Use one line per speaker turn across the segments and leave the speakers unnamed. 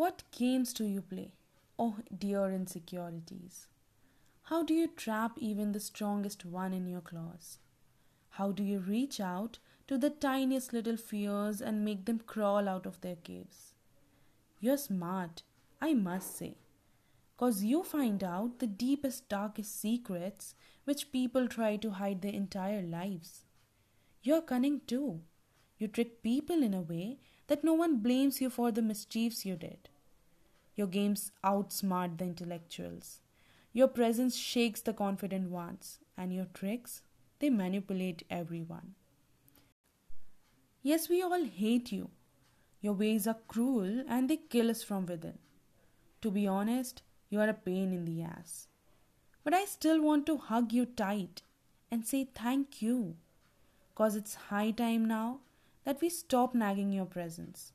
What games do you play? Oh, dear insecurities. How do you trap even the strongest one in your claws? How do you reach out to the tiniest little fears and make them crawl out of their caves? You're smart, I must say, cause you find out the deepest, darkest secrets which people try to hide their entire lives. You're cunning too. You trick people in a way that no one blames you for the mischiefs you did. Your games outsmart the intellectuals. Your presence shakes the confident ones, and your tricks, they manipulate everyone. Yes, we all hate you. Your ways are cruel and they kill us from within. To be honest, you are a pain in the ass. But I still want to hug you tight and say thank you. Cause it's high time now that we stop nagging your presence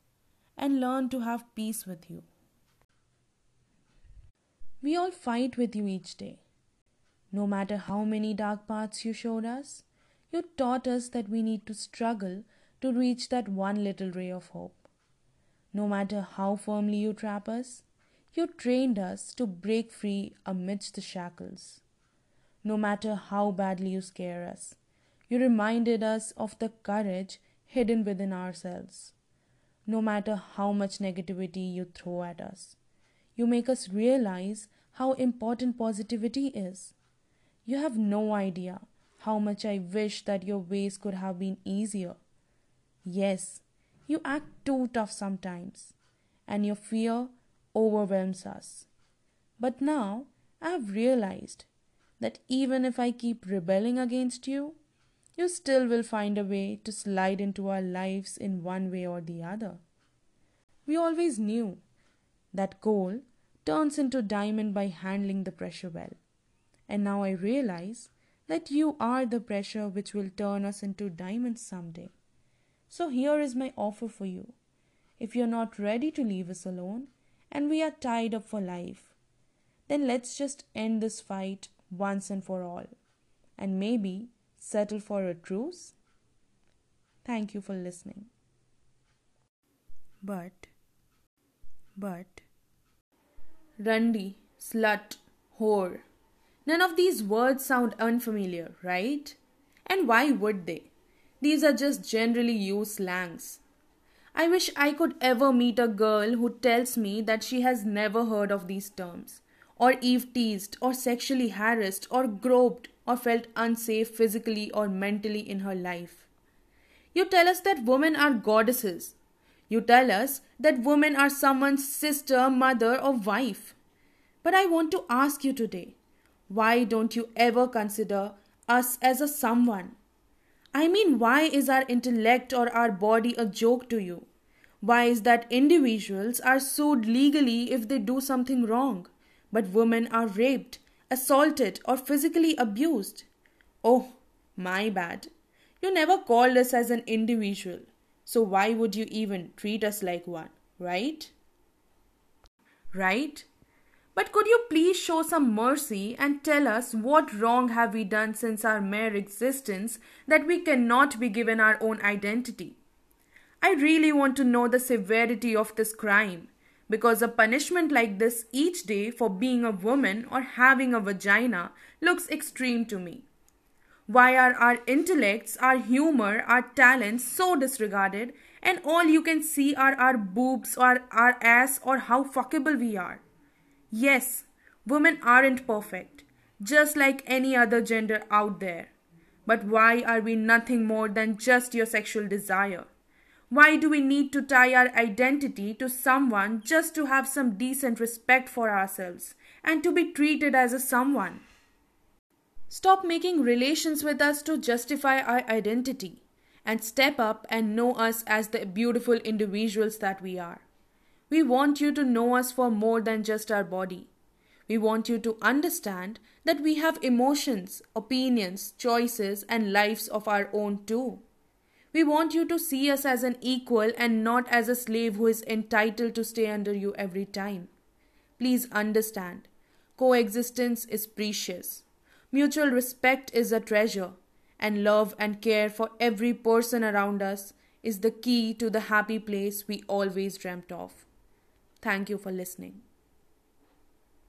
and learn to have peace with you. We all fight with you each day. No matter how many dark paths you showed us, you taught us that we need to struggle to reach that one little ray of hope. No matter how firmly you trap us, you trained us to break free amidst the shackles. No matter how badly you scare us, you reminded us of the courage hidden within ourselves. No matter how much negativity you throw at us, you make us realize how important positivity is. You have no idea how much I wish that your ways could have been easier. Yes, you act too tough sometimes, and your fear overwhelms us. But now I have realized that even if I keep rebelling against you, you still will find a way to slide into our lives in one way or the other. We always knew that coal turns into diamond by handling the pressure well. And now I realize that you are the pressure which will turn us into diamonds someday. So here is my offer for you. If you're not ready to leave us alone and we are tied up for life, then let's just end this fight once and for all. And maybe settle for a truce? Thank you for listening. But, but, Randi, slut, whore. None of these words sound unfamiliar, right? And why would they? These are just generally used slangs. I wish I could ever meet a girl who tells me that she has never heard of these terms, or eve teased, or sexually harassed, or groped, or felt unsafe physically or mentally in her life. You tell us that women are goddesses. You tell us that women are someone's sister, mother, or wife. But I want to ask you today why don't you ever consider us as a someone? I mean, why is our intellect or our body a joke to you? Why is that individuals are sued legally if they do something wrong, but women are raped, assaulted, or physically abused. Oh, my bad. You never called us as an individual, so why would you even treat us like one, right? Right? But could you please show some mercy and tell us what wrong have we done since our mere existence that we cannot be given our own identity? I really want to know the severity of this crime because a punishment like this each day for being a woman or having a vagina looks extreme to me. Why are our intellects, our humor, our talents so disregarded, and all you can see are our boobs or our ass or how fuckable we are? Yes, women aren't perfect, just like any other gender out there. But why are we nothing more than just your sexual desire? Why do we need to tie our identity to someone just to have some decent respect for ourselves and to be treated as a someone? Stop making relations with us to justify our identity and step up and know us as the beautiful individuals that we are. We want you to know us for more than just our body. We want you to understand that we have emotions, opinions, choices, and lives of our own too. We want you to see us as an equal and not as a slave who is entitled to stay under you every time. Please understand, coexistence is precious. Mutual respect is a treasure, and love and care for every person around us is the key to the happy place we always dreamt of. Thank you for listening.